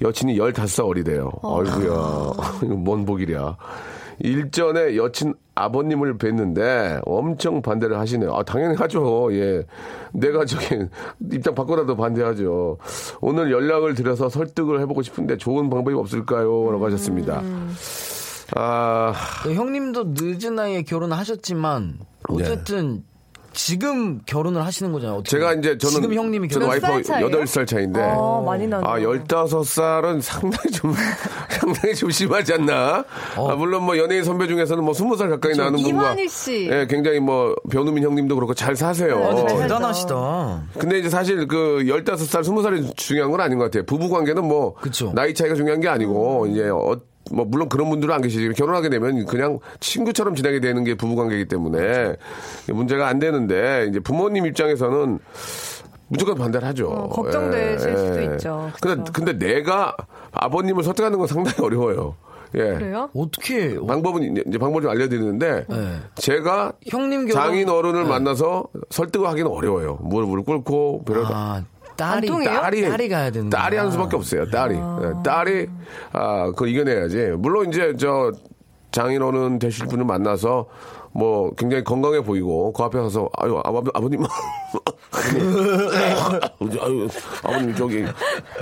여친이 15살 어리대요. 어이구야. 이거 뭔 복이랴. 일전에 여친 아버님을 뵀는데 엄청 반대를 하시네요. 아, 당연히 하죠. 예. 내가 저기 입장 바꿔라도 반대하죠. 오늘 연락을 드려서 설득을 해보고 싶은데 좋은 방법이 없을까요? 라고 하셨습니다. 아, 네, 형님도 늦은 나이에 결혼하셨지만 어쨌든 지금 결혼을 하시는 거잖아요. 어떻게 제가. 이제 저는 지금 형님이 저는 결혼 살 와이프 차이예요? 8살 차인데 어, 많이 나네요. 아, 15살은 상당히 좀 상당히 좀 심하지 않나? 어. 아, 물론 뭐 연예인 선배 중에서는 뭐 20살 가까이 나는 분과 씨. 예, 굉장히 뭐 변우민 형님도 그렇고 잘 사세요. 네, 근데 네. 대단하시다. 근데 이제 사실 그 15살, 20살이 중요한 건 아닌 것 같아요. 부부 관계는 뭐 그쵸. 나이 차이가 중요한 게 아니고 이제 어, 뭐 물론 그런 분들은 안 계시지만 결혼하게 되면 그냥 친구처럼 지내게 되는 게 부부 관계이기 때문에 문제가 안 되는데 이제 부모님 입장에서는 무조건 반대를 하죠. 어, 걱정되실 수도 있죠. 근데 그쵸. 근데 내가 아버님을 설득하는 건 상당히 어려워요. 예. 그래요? 어떻게 방법은 이제- 방법 좀 알려드리는데 네. 제가 형님 결혼 장인 어른을 네. 만나서 설득을 하기는 어려워요. 무릎을 꿇고 별로 아, 딸이 안 통해요? 딸이 딸이 가야 되는 딸이 하는 수밖에 없어요. 딸이 예, 딸이 아 그거 이겨내야지. 물론 이제 저 장인어른 되실 분을 만나서 뭐 굉장히 건강해 보이고 그 앞에 가서 아유 아버, 아버님 아버님 아유 아버님 저기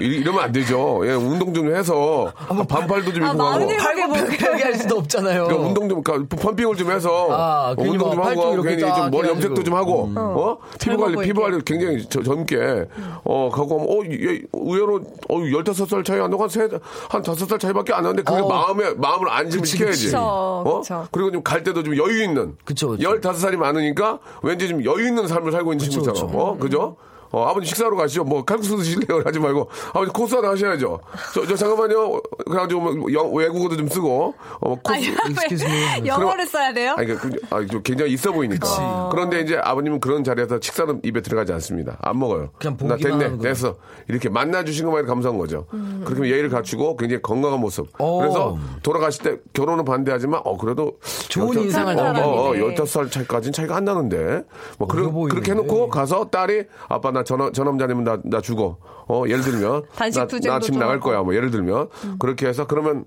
이- 이러면 안 되죠. 예 운동 좀 해서 반팔도 좀 아, 입고 팔고 뭐 벽하게 할 수도 없잖아요. 그러니까 운동 좀, 그러니까 펌핑을 좀 해서 아, 괜히 운동 좀막 하고 괜히 좀딱 머리. 염색도 좀 하고 어 피부 젊어 관리 피부 보이게. 관리 굉장히 저- 젊게 어 가고 하면 어 얘, 의외로 어 15살 차이 안 나고 한세한 다섯 살 차이밖에 안 나는데 그게 어. 마음에 마음을 안심을 그치, 시켜야지. 그쵸, 어? 그쵸. 그리고 좀 갈 때도 좀 여유 있는 그쵸, 그쵸. 15살이 많으니까 왠지 좀 여유 있는 삶을 살고 있는 친구처럼. 그쵸. 어? 그죠? 어, 아버님 식사하러 가시죠. 뭐, 칼국수 드실래요? 하지 말고, 아버님 코스 하나 하셔야죠. 저, 저, 잠깐만요. 그래가지고, 뭐 영- 외국어도 좀 쓰고, 어, 코스. 아니, excuse me. 왜 영어를 써야 돼요? 아니, 그, 아, 좀 굉장히 있어 보이니까. 그런데 이제 아버님은 그런 자리에서 식사는 입에 들어가지 않습니다. 안 먹어요. 그냥 나 보기만 됐네, 하는. 됐어. 이렇게 만나 주신 것만 해도 감사한 거죠. 그렇게 하면 예의를 갖추고 굉장히 건강한 모습. 오. 그래서 돌아가실 때 결혼은 반대하지만, 어, 그래도. 좋은 열두- 인상을 어, 어, 어, 남기네. 15살 차이까지는 차이가 안 나는데. 뭐, 보이네. 그렇게 해놓고 가서 딸이, 아빠 나 저, 저 남자님은 나, 나 죽어. 어, 예를 들면. 단식 나, 나집좀 나갈. 거야. 뭐, 예를 들면. 그렇게 해서 그러면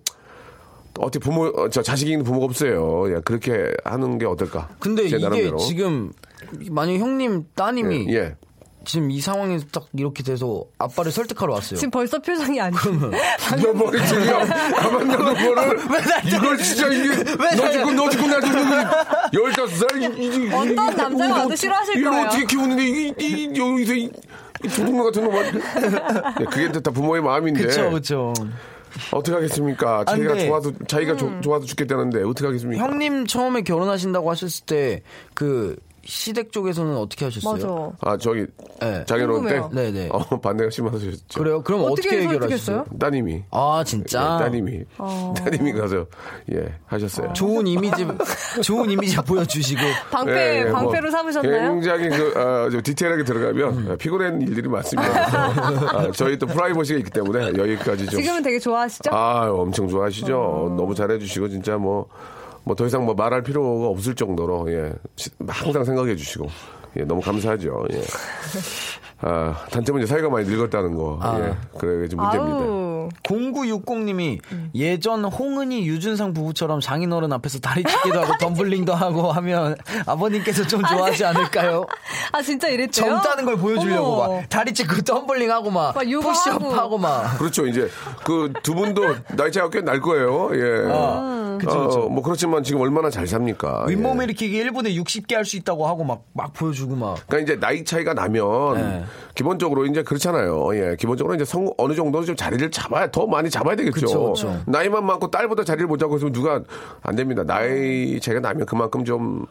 어떻게 부모, 어, 저 자식이 있는 부모가 없어요. 예, 그렇게 하는 게 어떨까? 근데 제 이게 나름대로. 지금 만약 형님 따님이 예, 예. 지금 이 상황에서 딱 이렇게 돼서 아빠를 설득하러 왔어요. 지금 벌써 표정이 안너 머리 지금 가만 놔둬 뭐를 이걸 진짜 이게 너 죽고 너 죽고 나 죽고 열다섯 살 이- 이- 이- 어떤 남자가 와도 싫어하실 이걸 거예요. 어떻게 키우는데 이, 이, 여기서 이, 이 도둑놈 같은 놈 예, 그게 다 부모의 마음인데 그쵸, 그쵸. 어떻게 하겠습니까? 자기가 안 돼. 좋아서 자기가 음. 조- 좋아서 죽겠다는데 어떻게 하겠습니까? 형님 처음에 결혼하신다고 하셨을 때 그 시댁 쪽에서는 어떻게 하셨어요? 맞아. 아 저기 네. 장애로운 때. 네네. 어, 반대가 심하셨죠. 그래요? 그럼 어떻게 어떻게? 해결하셨어요? 따님이 아 진짜. 예, 따님이 어. 따님이 가서 예 하셨어요. 좋은 이미지 좋은 이미지 보여주시고 방패 예, 예, 뭐 방패로 삼으셨나요? 굉장히 그, 아, 좀 디테일하게 들어가면 아, 피곤한 일들이 많습니다. 아, 저희 또 프라이버시가 있기 때문에 여기까지 좀. 지금은 되게 좋아하시죠? 아 엄청 좋아하시죠. 너무 잘해주시고 진짜 뭐. 뭐 더 이상 뭐 말할 필요가 없을 정도로 예 시- 항상 생각해 주시고 예 너무 감사하죠 예. 아 단점은 이제 사이가 많이 늙었다는 거 예. 그래 좀 문제입니다. 아우. 0960님이 예전 홍은희 유준상 부부처럼 장인어른 앞에서 다리 찢기도 하고 덤블링도 하고 하면 아버님께서 좀 좋아하지 않을까요? 아 진짜 이랬대요? 젊다는 걸 보여주려고 어머. 막 다리 찢고 덤블링하고 막, 막. 푸시업하고 막 그렇죠. 이제 그 두 분도 나이 차이가 꽤 날 거예요. 예. 아, 그쵸, 그쵸. 어, 뭐 그렇지만 지금 얼마나 잘 삽니까? 윗몸 예. 일으키기 1분에 60개 할 수 있다고 하고 막 막 보여주고 막 그러니까 이제 나이 차이가 나면 네. 기본적으로 이제 그렇잖아요. 예, 기본적으로 이제 성 어느 정도는 좀 자리를 잡 아야 더 많이 잡아야 되겠죠. 그쵸, 그쵸. 나이만 많고 딸보다 자리를 못 잡고 있으면 누가 안 됩니다. 나이 차이가 나면 그만큼 좀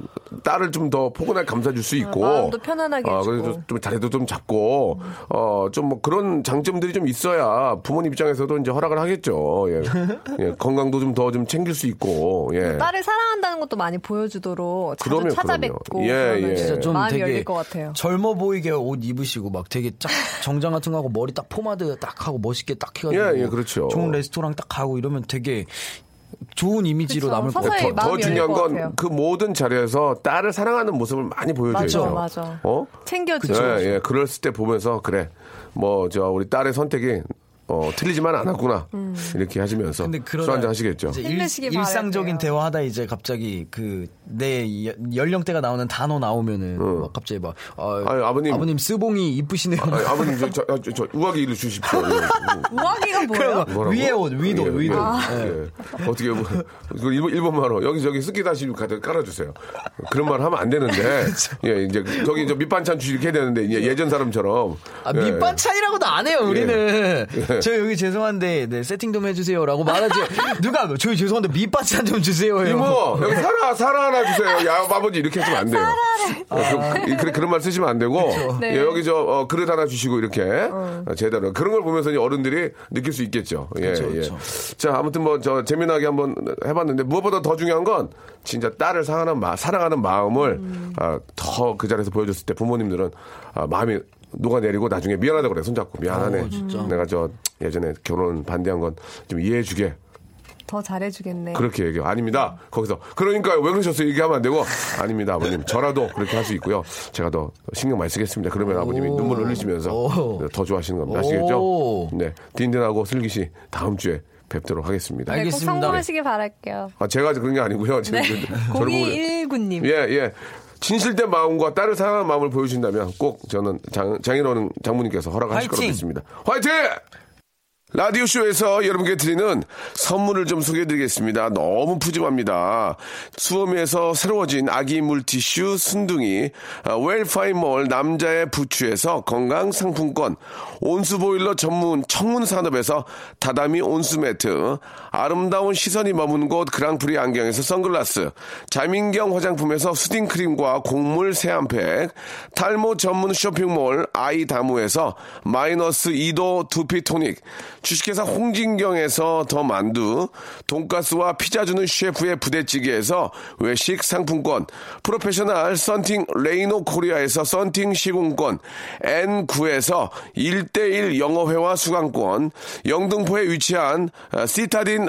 딸을 좀 더 포근하게 감싸줄 수 있고 마음도 편안하게 어, 해주고. 그래서 좀 자리도 좀 잡고 어좀 뭐 그런 장점들이 좀 있어야 부모님 입장에서도 이제 허락을 하겠죠. 예, 예, 건강도 좀 더좀 챙길 수 있고 예. 딸을 사랑한다는 것도 많이 보여주도록 자주 그럼요, 찾아뵙고. 예, 예. 진짜 좀 마음이 되게 열릴 것 같아요. 젊어 보이게 옷 입으시고 막 되게 쫙 정장 같은 거 하고 머리 딱 포마드 딱 하고 멋있게 딱 해가지고 예, 예, 그렇죠. 좋은 레스토랑 딱 가고 이러면 되게 좋은 이미지로 그쵸. 남을 것 같아요. 더, 더 중요한 건. 그 모든 자리에서 딸을 사랑하는 모습을 많이 보여줘야죠. 맞아, 맞아. 어? 챙겨주죠. 예, 예. 그랬을 때 보면서 그래. 뭐 저 우리 딸의 선택이 어, 틀리지만 않았구나. 음. 이렇게 하시면서 근데 그러다 술 한잔 하시겠죠. 일, 일상적인 바랄게요. 대화하다 이제 갑자기 그 내 연령대가 나오는 단어 나오면은 막 갑자기 막 아, 아니, 아버님. 아버님 스봉이 이쁘시네요. 아니, 아버님 저, 저, 저, 저 우아기 일로 주십시오. 예. 우아기가 뭐예요? 거 위에 옷 위도 예, 위도. 예. 예. 어떻게 뭐, 그 일본 일본말로 여기 저기 스키 다시 갖다 깔아 주세요. 그런 말 하면 안 되는데 예 이제 저기 저 밑반찬 주시게 해야 되는데 예, 예전 사람처럼 아, 예. 밑반찬이라고도 안 해요, 우리는. 예. 저 여기 죄송한데, 네, 세팅 좀 해주세요라고 말하지. 누가, 저희 죄송한데 밑반찬 좀 주세요. 이모 여기 사라 사라 하나 주세요. 야 아버지 이렇게 하시면 안 돼요. 어, 그, 그, 그런 말 쓰시면 안 되고 네. 예, 여기 저 어, 그릇 하나 주시고 이렇게 어, 제대로 그런 걸 보면서 어른들이 느낄 수 있겠죠. 예, 그쵸, 예. 자 아무튼 뭐 저 재미나게 한번 해봤는데 무엇보다 더 중요한 건 진짜 딸을 사랑하는 마, 사랑하는 마음을 아, 더그 자리에서 보여줬을 때 부모님들은 아, 마음이 녹아내리고 나중에 미안하다 그래 손잡고 미안하네. 어, 진짜. 내가 저 예전에 결혼 반대한 건 좀 이해해주게 더 잘해주겠네. 그렇게 얘기해요. 아닙니다. 거기서. 그러니까 왜 그러셨어요? 얘기하면 안 되고. 아닙니다, 아버님. 저라도 그렇게 할 수 있고요. 제가 더 신경 많이 쓰겠습니다. 그러면 아버님이 눈물을 흘리시면서 오. 더 좋아하시는 겁니다. 아시겠죠? 오. 네. 딘딘하고 슬기씨 다음 주에 뵙도록 하겠습니다. 네, 꼭 알겠습니다. 성공하시기 바랄게요. 아, 제가 그런 게 아니고요. 네. 저를 보고- 0219님. 예, 예. 진실된 마음과 딸을 사랑하는 마음을 보여주신다면 꼭 저는 장, 장인어른 장모님께서 허락하실 거로! 믿습니다. 화이팅! 라디오쇼에서 여러분께 드리는 선물을 좀 소개해드리겠습니다. 너무 푸짐합니다. 수험에서 새로워진 아기 물티슈 순둥이, 아, 웰파이몰 남자의 부추에서 건강상품권, 온수보일러 전문 청문산업에서 다다미 온수매트, 아름다운 시선이 머무는 곳 그랑프리 안경에서 선글라스, 자민경 화장품에서 soothing크림과 곡물 세안팩, 탈모 전문 쇼핑몰 아이다무에서 마이너스 2도 두피토닉, 주식회사 홍진경에서 더 만두, 돈가스와 피자 주는 셰프의 부대찌개에서 외식 상품권, 프로페셔널 썬팅 레이노 코리아에서 썬팅 시공권, N9에서 1 대1 영어회화 수강권, 영등포에 위치한 아, 시타딘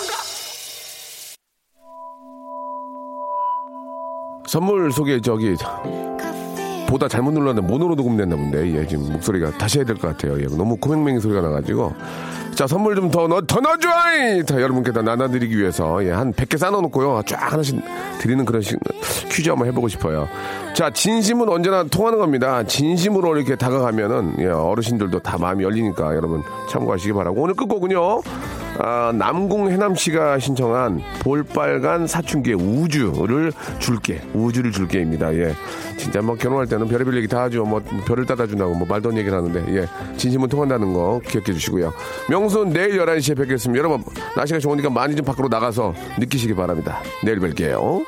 선물 소개 저기 보다 잘못 눌렀는데 모노로 녹음됐나 본데. 예 지금 목소리가 다시 해야 될 것 같아요. 예 너무 코맹맹이 소리가 나가지고. 자 선물 좀 더 넣어 더 넣어줘잉! 다 여러분께 다 나눠드리기 위해서 예 한 100개 쌓아놓고요. 쫙 하나씩 드리는 그런 식, 퀴즈 한번 해보고 싶어요. 자 진심은 언제나 통하는 겁니다. 진심으로 이렇게 다가가면은 예, 어르신들도 다 마음이 열리니까 여러분 참고하시기 바라고. 오늘 끝곡은요 아, 남궁 해남 씨가 신청한 볼빨간 사춘기의 우주를 줄게 우주를 줄게입니다. 예, 진짜 뭐 결혼할 때는 별의별 얘기 다 하죠. 뭐 별을 따다 준다고 뭐 말도 안 얘기를 하는데 예, 진심은 통한다는 거 기억해 주시고요. 명수는 내일 11시에 뵙겠습니다. 여러분 날씨가 좋으니까 많이 좀 밖으로 나가서 느끼시기 바랍니다. 내일 뵐게요.